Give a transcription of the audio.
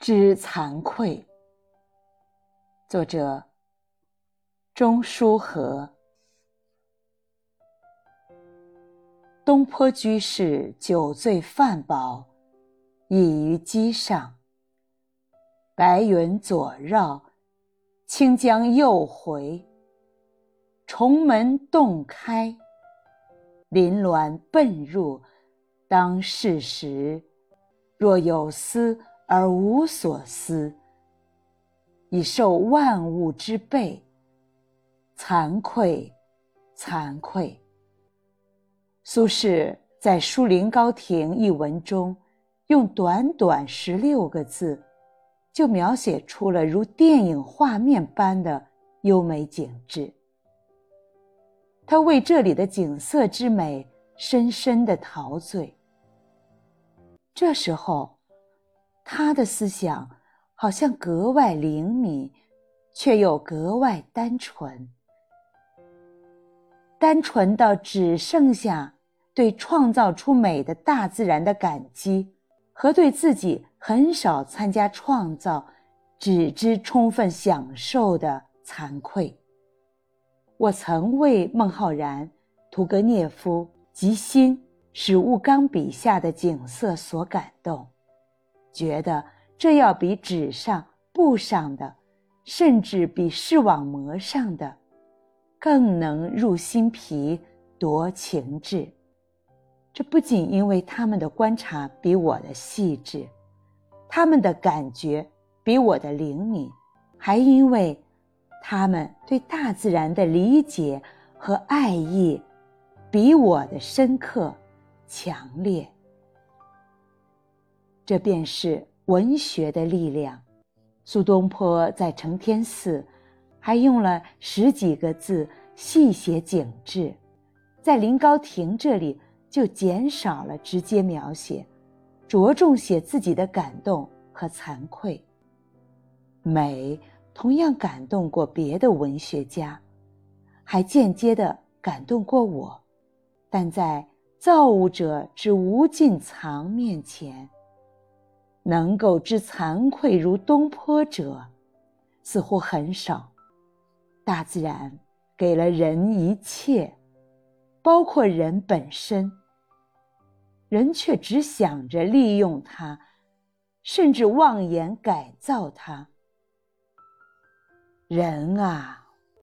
之惭愧。作者：钟书和。东坡居士酒醉饭饱，倚于机上。白云左绕，清江右回。重门洞开，林峦奔入。当世时，若有思而无所思，以受万物之备。惭愧，惭愧。苏轼在《书临高亭》一文中，用短短十六个字，就描写出了如电影画面般的优美景致。他为这里的景色之美深深的陶醉。这时候，他的思想好像格外灵敏，却又格外单纯，单纯到只剩下对创造出美的大自然的感激，和对自己很少参加创造，只知充分享受的惭愧。我曾为孟浩然、屠格涅夫及新。使物刚笔下的景色所感动，觉得这要比纸上、布上的，甚至比视网膜上的，更能入心脾、夺情志。这不仅因为他们的观察比我的细致，他们的感觉比我的灵敏，还因为他们对大自然的理解和爱意比我的深刻。强烈，这便是文学的力量。苏东坡在承天寺还用了十几个字细写景致，在临高亭这里就减少了直接描写，着重写自己的感动和惭愧。美同样感动过别的文学家，还间接的感动过我，但在。造物者之无尽藏面前，能够知惭愧如东坡者，似乎很少。大自然给了人一切，包括人本身，人却只想着利用它，甚至妄言改造它。人啊！